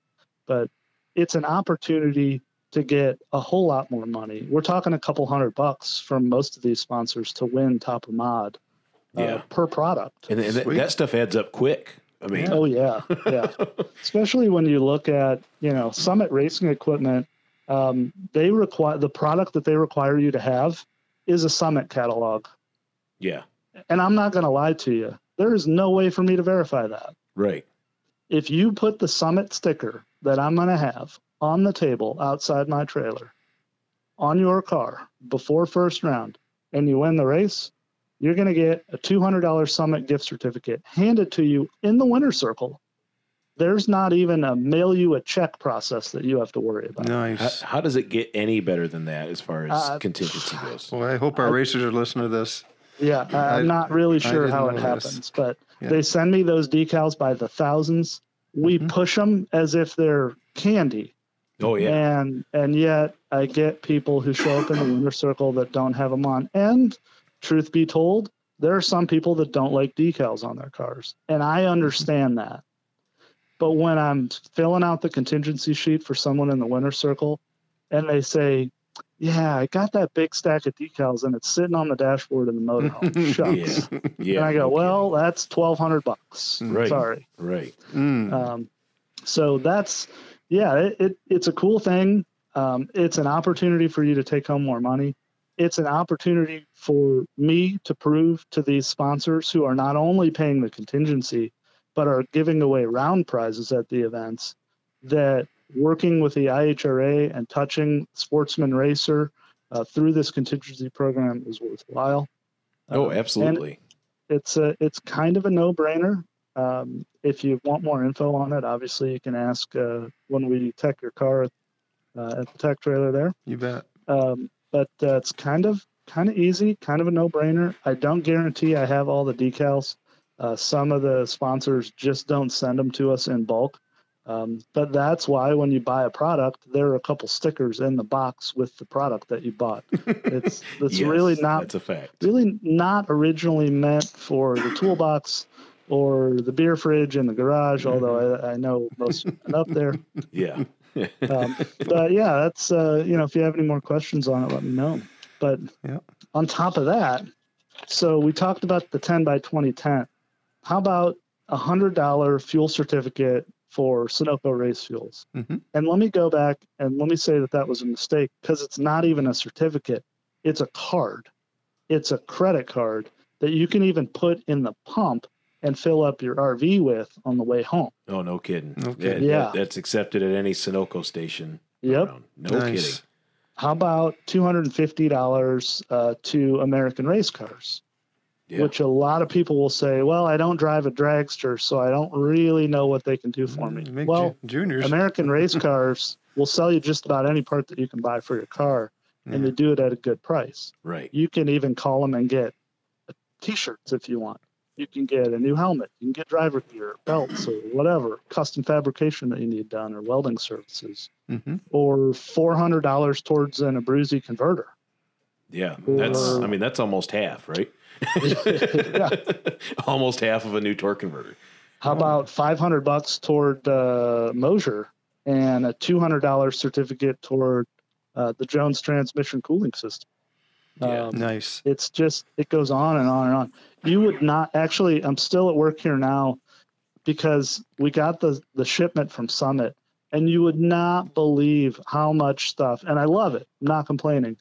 But it's an opportunity to get a whole lot more money. We're talking a couple hundred bucks from most of these sponsors to win top of mod uh, Yeah. per product. And, and that, that stuff adds up quick. I mean, Oh yeah, yeah. Especially when you look at you know Summit Racing equipment, um, they require the product that they require you to have is a Summit catalog, yeah. and I'm not going to lie to you. There is no way for me to verify that. Right. If you put the Summit sticker that I'm going to have on the table outside my trailer on your car before first round, and you win the race, you're going to get a $200 Summit gift certificate handed to you in the winner's circle. There's not even a mail you a check process that you have to worry about. Nice. how does it get any better than that as far as Uh, contingency goes? Well, I hope our racers are listening to this. Yeah, I- I'm I- not really sure how it know this. happens, but Yeah. they send me those decals by the thousands. We Mhm. push them as if they're candy. Oh yeah. and and yet I get people who show up in the winner circle that don't have them on. And truth be told, there are some people that don't like decals on their cars, and I understand that. But when I'm filling out the contingency sheet for someone in the winner circle, and they say, "Yeah, I got that big stack of decals, and it's sitting on the dashboard in the motorhome," shucks. Yeah. Yeah. And I go, no "Well, that's twelve hundred bucks. Right. Sorry." kidding. right. Mm. Um, so that's yeah, it, it it's a cool thing. Um, it's an opportunity for you to take home more money. It's an opportunity for me to prove to these sponsors who are not only paying the contingency, but are giving away round prizes at the events that working with the IHRA and touching Sportsman Racer uh, through this contingency program is worthwhile. Oh, Uh, absolutely. it's a it's kind of a no brainer. Um, if you want more info on it, obviously you can ask uh, when we tech your car uh, at the tech trailer there. You bet. Um, but uh, it's kind of kind of easy, kind of a no brainer. I don't guarantee I have all the decals. Uh, some of the sponsors just don't send them to us in bulk. Um, but that's why when you buy a product, there are a couple stickers in the box with the product that you bought. It's it's Yes, really not That's a fact. really not originally meant for the toolbox or the beer fridge in the garage. Although I, I know most up there. Yeah. Um, but yeah, that's uh, you know, if you have any more questions on it, let me know. But Yeah. on top of that, so we talked about the 10 by 20 tent. How about a hundred dollar fuel certificate for Sunoco race fuels? Mhm. And let me go back and let me say that that was a mistake because it's not even a certificate; it's a card. It's a credit card that you can even put in the pump and fill up your RV with on the way home. Oh, no kidding. No Yeah, kidding. Yeah. that- that's accepted at any Sunoco station. Yep. around. No Nice. kidding. How about two hundred and fifty dollars uh, to American race cars? Yeah. Which a lot of people will say, "Well, I don't drive a dragster, so I don't really know what they can do for me." Make well, ju- juniors. American race cars will sell you just about any part that you can buy for your car, and Yeah. they do it at a good price. Right. You can even call them and get t-shirts if you want. You can get a new helmet. You can get driver gear, belts, or whatever custom fabrication that you need done, or welding services, Mhm. or four hundred dollars towards an Abruzzi converter. Yeah. That's, I mean, that's almost half, right? Yeah. almost half of a new torque converter. How about five hundred bucks toward uh, Moser and a two hundred dollars certificate toward uh, the Jones transmission cooling system? Yeah. Um, Nice. it's just it goes on and on and on. You would not actually. I'm still at work here now because we got the the shipment from Summit, and you would not believe how much stuff. And I love it. I'm not complaining,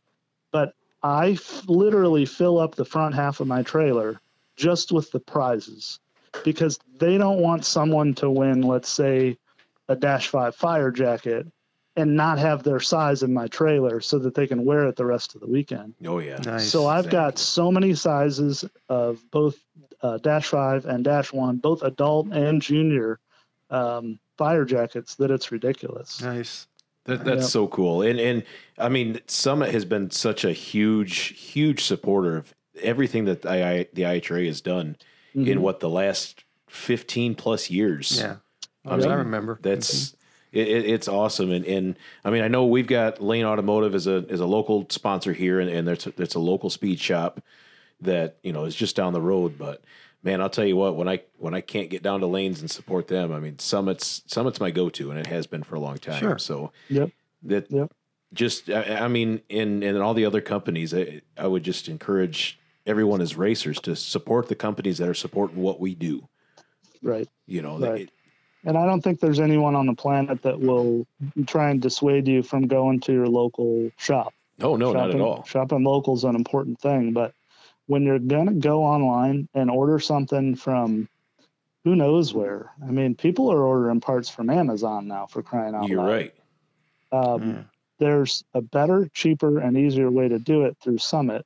but I f- literally fill up the front half of my trailer just with the prizes because they don't want someone to win. Let's say a Dash Five fire jacket. And not have their size in my trailer so that they can wear it the rest of the weekend. Oh, yeah. Nice. So I've got exactly. so many sizes of both uh, Dash 5 and Dash 1, both adult and junior um, fire jackets that it's ridiculous. nice. That, that's Yeah. so cool. And and I mean, Summit has been such a huge, huge supporter of everything that the, I, the IHRA has done Mhm. in what the last fifteen plus years. Yeah. I As I remember. That's it, it, it's awesome. And and I mean, I know we've got Lane Automotive as a as a local sponsor here, and, and there's it's a local speed shop that you know is just down the road. But man, I'll tell you what, when I when I can't get down to lanes and support them, I mean, Summit's Summit's my go to, and it has been for a long time. Sure. So Yep. that Yep. just I, I mean in in all the other companies I, I would just encourage everyone as racers to support the companies that are supporting what we do Right. you know Right. it- And I don't think there's anyone on the planet that will try and dissuade you from going to your local shop. oh no not shopping, at all Shopping local is an important thing, but when you're gonna go online and order something from who knows where, I mean, people are ordering parts from Amazon now for crying out loud. you're loud. right Um, Yeah. There's a better, cheaper, and easier way to do it through Summit,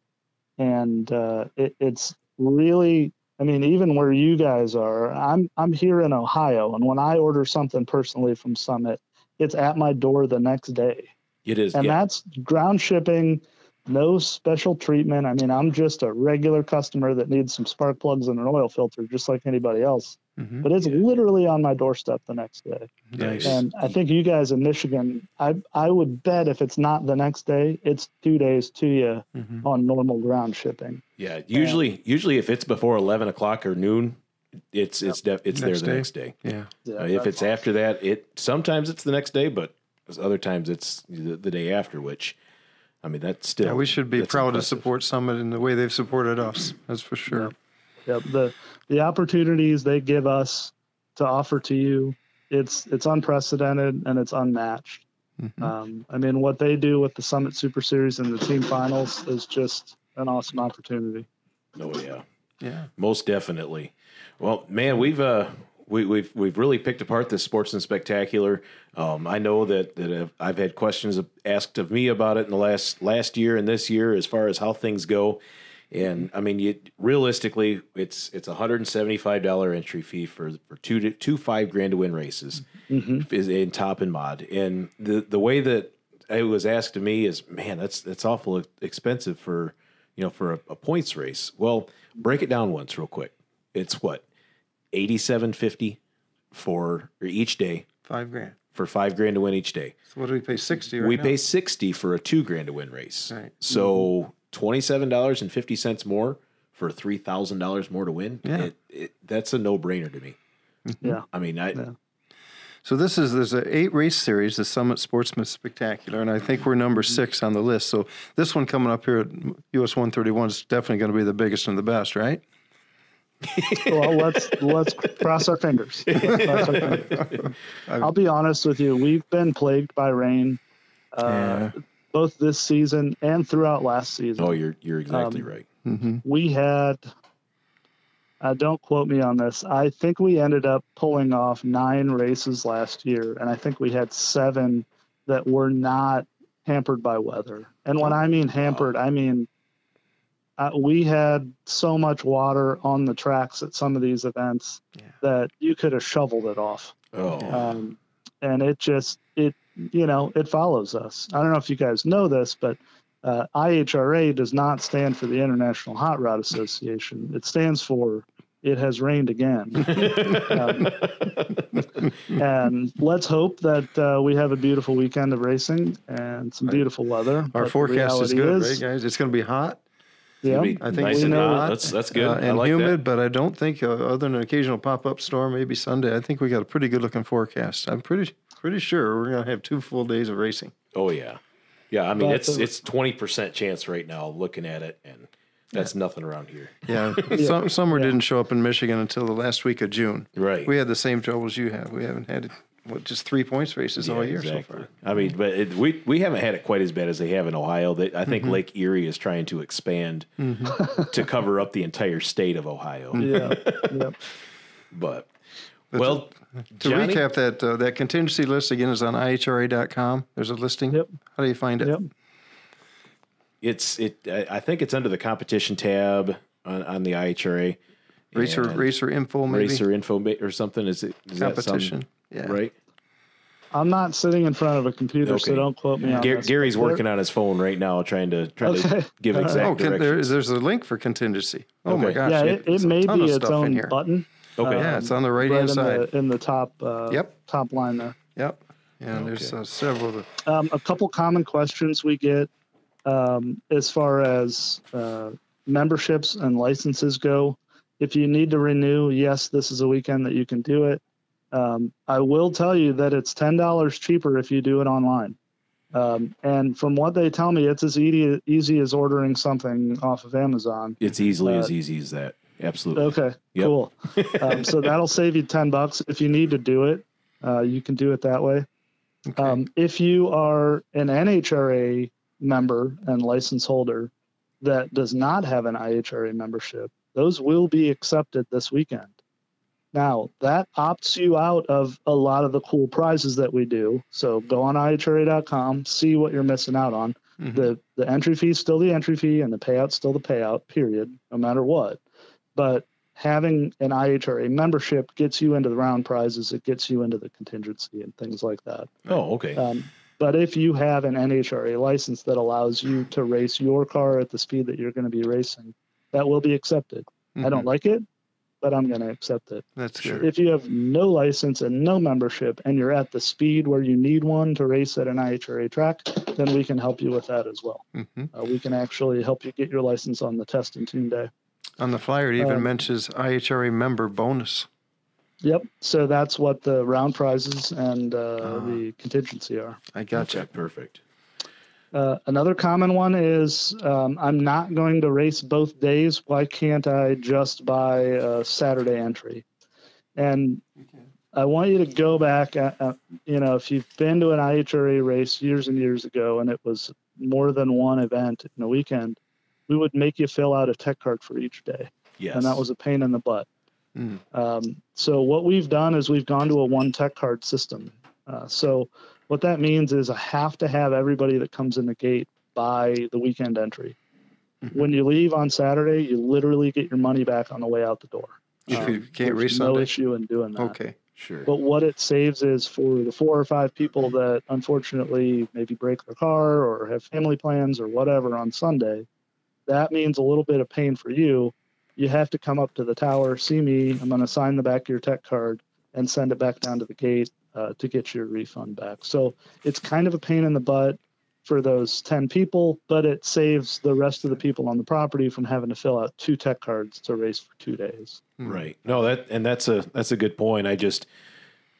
and uh, it, it's really. I mean, even where you guys are, I'm I'm here in Ohio, and when I order something personally from Summit, it's at my door the next day. It is and yeah. that's ground shipping no special treatment. I mean i'm just a regular customer that needs some spark plugs and an oil filter just like anybody else Mhm. but it's Yeah. literally on my doorstep the next day Nice. and i think you guys in michigan i i would bet if it's not the next day it's two days to you Mhm. on normal ground shipping yeah usually usually if it's before 11 o'clock or noon it's it's def- it's Next there the day. next day Yeah. yeah, Uh, if that's it's after that it sometimes it's the next day but other times it's the, the day after which i mean that's still Yeah, we should be proud impressive. to support Summit in the way they've supported us. That's for sure. Yep. The the opportunities they give us to offer to you, it's it's unprecedented and it's unmatched. Mhm. Um, I mean, what they do with the Summit Super Series and the team finals is just an awesome opportunity. oh yeah Yeah. Most definitely. Well, man, we've uh, we, we've we've really picked apart this Sportsman Spectacular. Um, I know that that I've- I've had questions asked of me about it in the last last year and this year as far as how things go. And I mean, you, realistically, it's it's a hundred and seventy five dollar entry fee for for two to, two five grand to win races Mhm. is in top and mod. And the the way that it was asked to me is, man, that's that's awful expensive for you know for a, a points race. Well, break it down once real quick. It's what eighty seven fifty for or each day Five grand. for five grand to win each day. So what do we pay? Sixty right we now? pay sixty for a two grand to win race. Right. So twenty seven dollars and fifty cents more for three thousand dollars more to win. Yeah. It, it, that's a no brainer to me. Yeah. I mean, I Yeah. So this is there's an eight race series, the Summit Sportsman Spectacular, and I think we're number six on the list. So this one coming up here at US 131 is definitely going to be the biggest and the best, right? well, let's let's cross our fingers. Cross our fingers. I'll be honest with you. We've been plagued by rain, uh, both this season and throughout last season. oh, you're you're exactly Um, right. Mm-hmm. we had uh, don't quote me on this i think we ended up pulling off nine races last year and i think we had seven that were not hampered by weather and when i mean hampered i mean uh, we had so much water on the tracks at some of these events Yeah. that you could have shoveled it off Oh, um, and it just it you know it follows us i don't know if you guys know this but uh, ihra does not stand for the international hot rod association it stands for it has rained again um, and let's hope that uh, we have a beautiful weekend of racing and some beautiful weather Our But forecast is reality good, right, guys? It's going to be hot yeah I think nice we and know hot. That's that's good. uh, I and like humid, that. but I don't think, uh, other than an occasional pop up storm, maybe Sunday, I think we got a pretty good looking forecast. I'm pretty pretty sure we're going to have two full days of racing. Oh yeah, yeah. I mean, But it's the- it's twenty percent chance right now looking at it, and that's nothing around here. Yeah, some, summer didn't show up in Michigan until the last week of June. Right. We had the same troubles you have. We haven't had what just three points races all year exactly. so far. I mean, but it, we we haven't had it quite as bad as they have in Ohio. They, I think Mm-hmm. Lake Erie is trying to expand to cover up the entire state of Ohio. yeah yep. But well, To Johnny, recap, that uh, that contingency list again is on ihra.com. There's a listing. Yep. How do you find it? Yep. it's it. I I think it's under the competition tab on, on the IHRA. Racer And racer info maybe racer info or something. Is it is that some- competition. yeah. right? i'm not sitting in front of a computer so don't quote me on Gar- this. Gary's working on his phone right now, trying to trying Okay. to give exact Oh, can, there, directions. there's a link for contingency. Oh my gosh! yeah, it- it, it may be its stuff in own here. button. Okay. Yeah, it's on the right right hand in side. the in the top. Uh, Yep. Top line there. Yep. Yeah, there's uh, several. Of the, Um, a couple common questions we get um, as far as uh, memberships and licenses go. If you need to renew, yes, this is a weekend that you can do it. Um, I will tell you that it's ten dollars cheaper if you do it online. Um, and from what they tell me, it's as easy, easy as ordering something off of Amazon. It's easily Uh, as easy as that. Absolutely. Okay, Yep. cool. um, so that'll save you ten bucks if you need to do it. Uh, you can do it that way. okay. Um, if you are an NHRA member and license holder that does not have an IHRA membership, those will be accepted this weekend. Now, that opts you out of a lot of the cool prizes that we do. So go on IHRA.com, see what you're missing out on. Mhm. The the entry fee is still the entry fee and the payout's still the payout, period, no matter what. But having an IHRA membership gets you into the round prizes, it gets you into the contingency and things like that. Oh, okay. Um, but if you have an NHRA license that allows you to race your car at the speed that you're going to be racing, that will be accepted. I Mhm. don't like it, but I'm going to accept it. That's Sure. If you have no license and no membership and you're at the speed where you need one to race at an IHRA track, then we can help you with that as well. hmm Uh, we can actually help you get your license on the test and tune day. On the flyer, it even Um, mentions IHRA member bonus. Yep. So that's what the round prizes and uh, Ah. the contingency are. I gotcha. Okay, perfect. Uh, another common one is um, I'm not going to race both days. Why can't I just buy a Saturday entry? And I want you to go back. Uh, you know, if you've been to an IHRA race years and years ago, and it was more than one event in a weekend, we would make you fill out a tech card for each day, Yes. and that was a pain in the butt. Mm. Um, so what we've done is we've gone to a one tech card system. Uh, so what that means is I have to have everybody that comes in the gate buy the weekend entry. Mhm. When you leave on Saturday, you literally get your money back on the way out the door. If Um, you can't there's no issue in doing that. Okay. sure. But what it saves is for the four or five people that unfortunately maybe break their car or have family plans or whatever on Sunday, that means a little bit of pain for you. You have to come up to the tower, see me. I'm going to sign the back of your tech card and send it back down to the gate uh, to get your refund back. So it's kind of a pain in the butt. for those 10 people, but it saves the rest of the people on the property from having to fill out two tech cards to race for two days. Right. No, that and that's a that's a good point. I just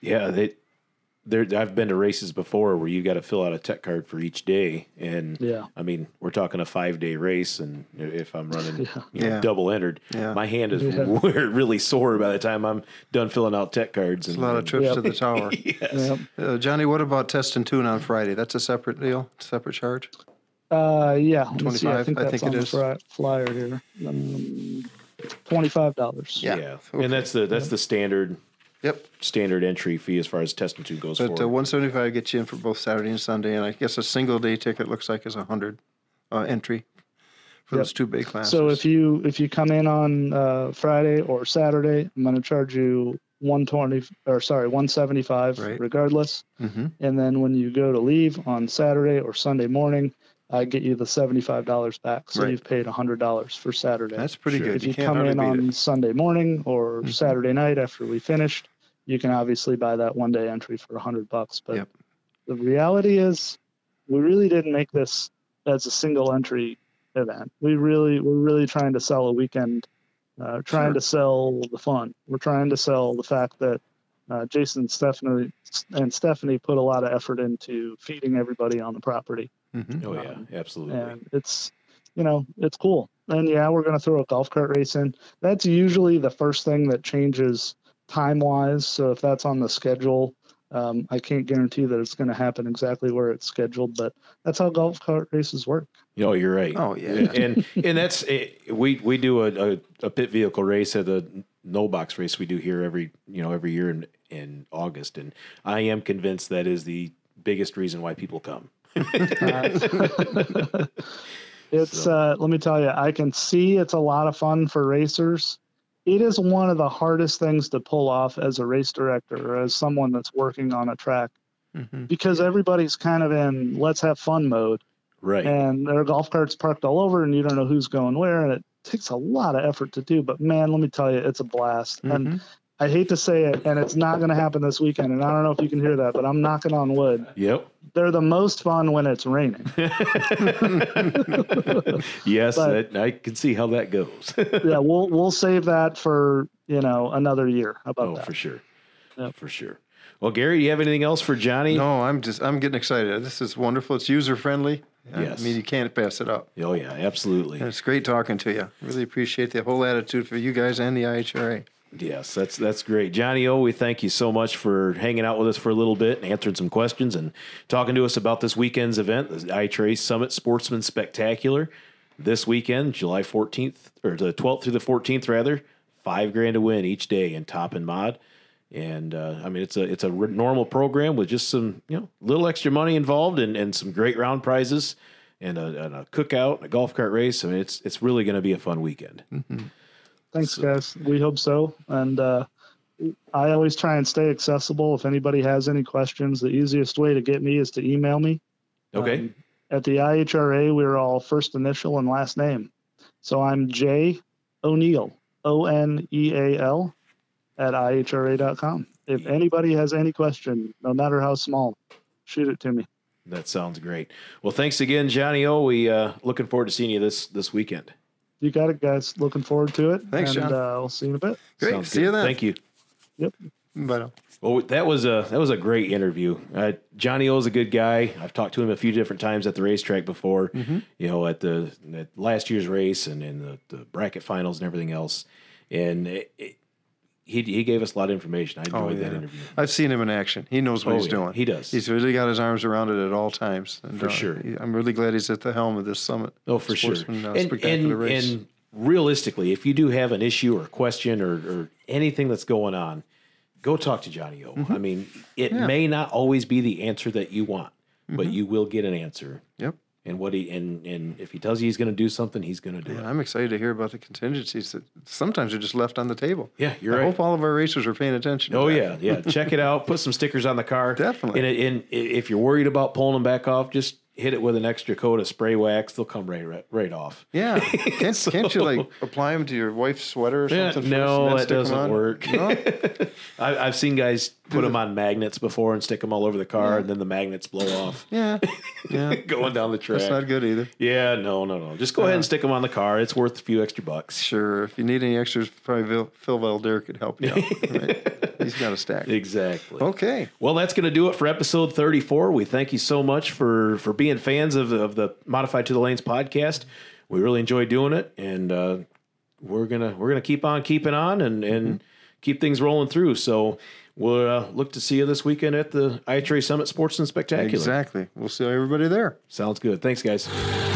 yeah, they there I've been to races before where you got to fill out a tech card for each day and Yeah. I mean, we're talking a 5-day race and if I'm running you know, Yeah. double entered, Yeah. my hand is Yeah. really sore by the time I'm done filling out tech cards and A lot of trips Yeah. to the tower. Yep. Uh, Johnny, what about test and tune on Friday? That's a separate deal, separate charge. Uh, yeah. let me see. 25, I think I think on it the is. fri- flyer here. Um, Twenty-five dollars. Yeah. yeah. Okay. And that's the that's the standard Yep. standard entry fee as far as test and tune goes But uh, 175 gets you in for both Saturday and Sunday, and I guess a single day ticket looks like is a hundred uh, entry for Yep. those two big classes. So if you if you come in on uh, Friday or Saturday, I'm going to charge you one twenty or sorry one seventy five Right. regardless. Mhm. And then when you go to leave on Saturday or Sunday morning, I get you the seventy five dollars back. So Right. you've paid hundred dollars for Saturday. that's pretty Sure. good. if you, can't come in on it. Sunday morning or Mhm. Saturday night after we finished, you can obviously buy that one day entry for a hundred bucks. But Yep. the reality is, we really didn't make this as a single entry event. We really we're really trying to sell a weekend, uh, trying Sure. to sell the fun. We're trying to sell the fact that uh, Jason and Stephanie and Stephanie put a lot of effort into feeding everybody on the property Mhm. oh yeah, absolutely. and it's you know it's cool and yeah we're going to throw a golf cart race in that's usually the first thing that changes time wise so if that's on the schedule um, i can't guarantee that it's going to happen exactly where it's scheduled but that's how golf cart races work Oh, you're right. Oh, yeah. and and that's eh, we we do a, a, a pit vehicle race at the no box race we do here every you know every year in in August, and I am convinced that is the biggest reason why people come. it's uh, let me tell you i can see it's a lot of fun for racers it is one of the hardest things to pull off as a race director or as someone that's working on a track Mhm. because everybody's kind of in let's have fun mode Right. and there are golf carts parked all over and you don't know who's going where and it takes a lot of effort to do but man let me tell you it's a blast and Mhm. I hate to say it and it's not going to happen this weekend and i don't know if you can hear that but i'm knocking on wood Yep. they're the most fun when it's raining Yes, But- that, I can see how that goes. yeah we'll we'll save that for you know another year how about oh, that for sure. Yep. For sure. Well, Gary, do you have anything else for Johnny? No, I'm just I'm getting excited. This is wonderful. It's user friendly. Yes. I mean, you can't pass it up. Oh yeah, absolutely. And it's great talking to you. Really appreciate the whole attitude for you guys and the IHRA. Yes, that's that's great, Johnny O. We thank you so much for hanging out with us for a little bit and answering some questions and talking to us about this weekend's event, the IHRA Summit Sportsman Spectacular. This weekend, July fourteenth or the twelfth through the fourteenth, rather, five grand to win each day in top and mod. And uh, I mean, it's a it's a normal program with just some you know little extra money involved and, and some great round prizes and a, and a cookout, and a golf cart race. I mean, it's it's really going to be a fun weekend. Thanks guys we hope so and uh I always try and stay accessible. If anybody has any questions, the easiest way to get me is to email me. Okay. Um, at the IHRA, we're all first initial and last name. So I'm Jay O'Neil, O N E A L, at IHRA.com. If anybody has any question, no matter how small, shoot it to me. That sounds great. Well, thanks again, Johnny O. We uh, looking forward to seeing you this this weekend. You got it, guys. Looking forward to it. Thanks, and, John. Uh, we'll see you in a bit. Great. Sounds See good. you then. Thank you. Bye now. Well, that was a that was a great interview. Uh, Johnny O is a good guy. I've talked to him a few different times at the racetrack before. Mm-hmm. You know, at the at last year's race and in the, the bracket finals and everything else. And it, it, he he gave us a lot of information. I enjoyed that interview. I've seen him in action. He knows what Oh, he's yeah. doing. He does. He's really got his arms around it at all times. And, For uh, sure. I'm really glad he's at the helm of this summit. Oh, for sure. Uh, and, and, race. and realistically, if you do have an issue or a question or, or anything that's going on, go talk to Johnny O. I mean, it Mm-hmm. Yeah. may not always be the answer that you want, but Mm-hmm. you will get an answer. Yep. And what he and and if he tells you he's going to do something, he's going to do And it. I'm excited to hear about the contingencies that sometimes are just left on the table. Yeah, you're right. I right. hope all of our racers are paying attention. to Oh yeah, yeah. Check it out. Put some stickers on the car. Definitely. And, and if you're worried about pulling them back off, just hit it with an extra coat of spray wax. They'll come right right, right off. Yeah. Can't, can't you like apply them to your wife's sweater or Yeah, something? no, first that and then stick 'em doesn't work. No? I, I've seen guys put them on magnets before and stick them all over the car, and then the magnets blow off Yeah, yeah. going down the track. That's not good either. Yeah, no, no, no. Just go ahead and stick them on the car. It's worth a few extra bucks. Sure. If you need any extras, probably Phil, Phil Valder could help you out. right? He's got a stack. Exactly. Okay. Well, that's going to do it for episode 34. We thank you so much for for being fans of the, of the Modified to the Lanes podcast. We really enjoy doing it, and uh, we're gonna we're gonna keep on keeping on and and keep things rolling through. So we'll uh, look to see you this weekend at the IHRA Summit Sportsman Spectacular. Exactly. We'll see everybody there. Sounds good. Thanks, guys.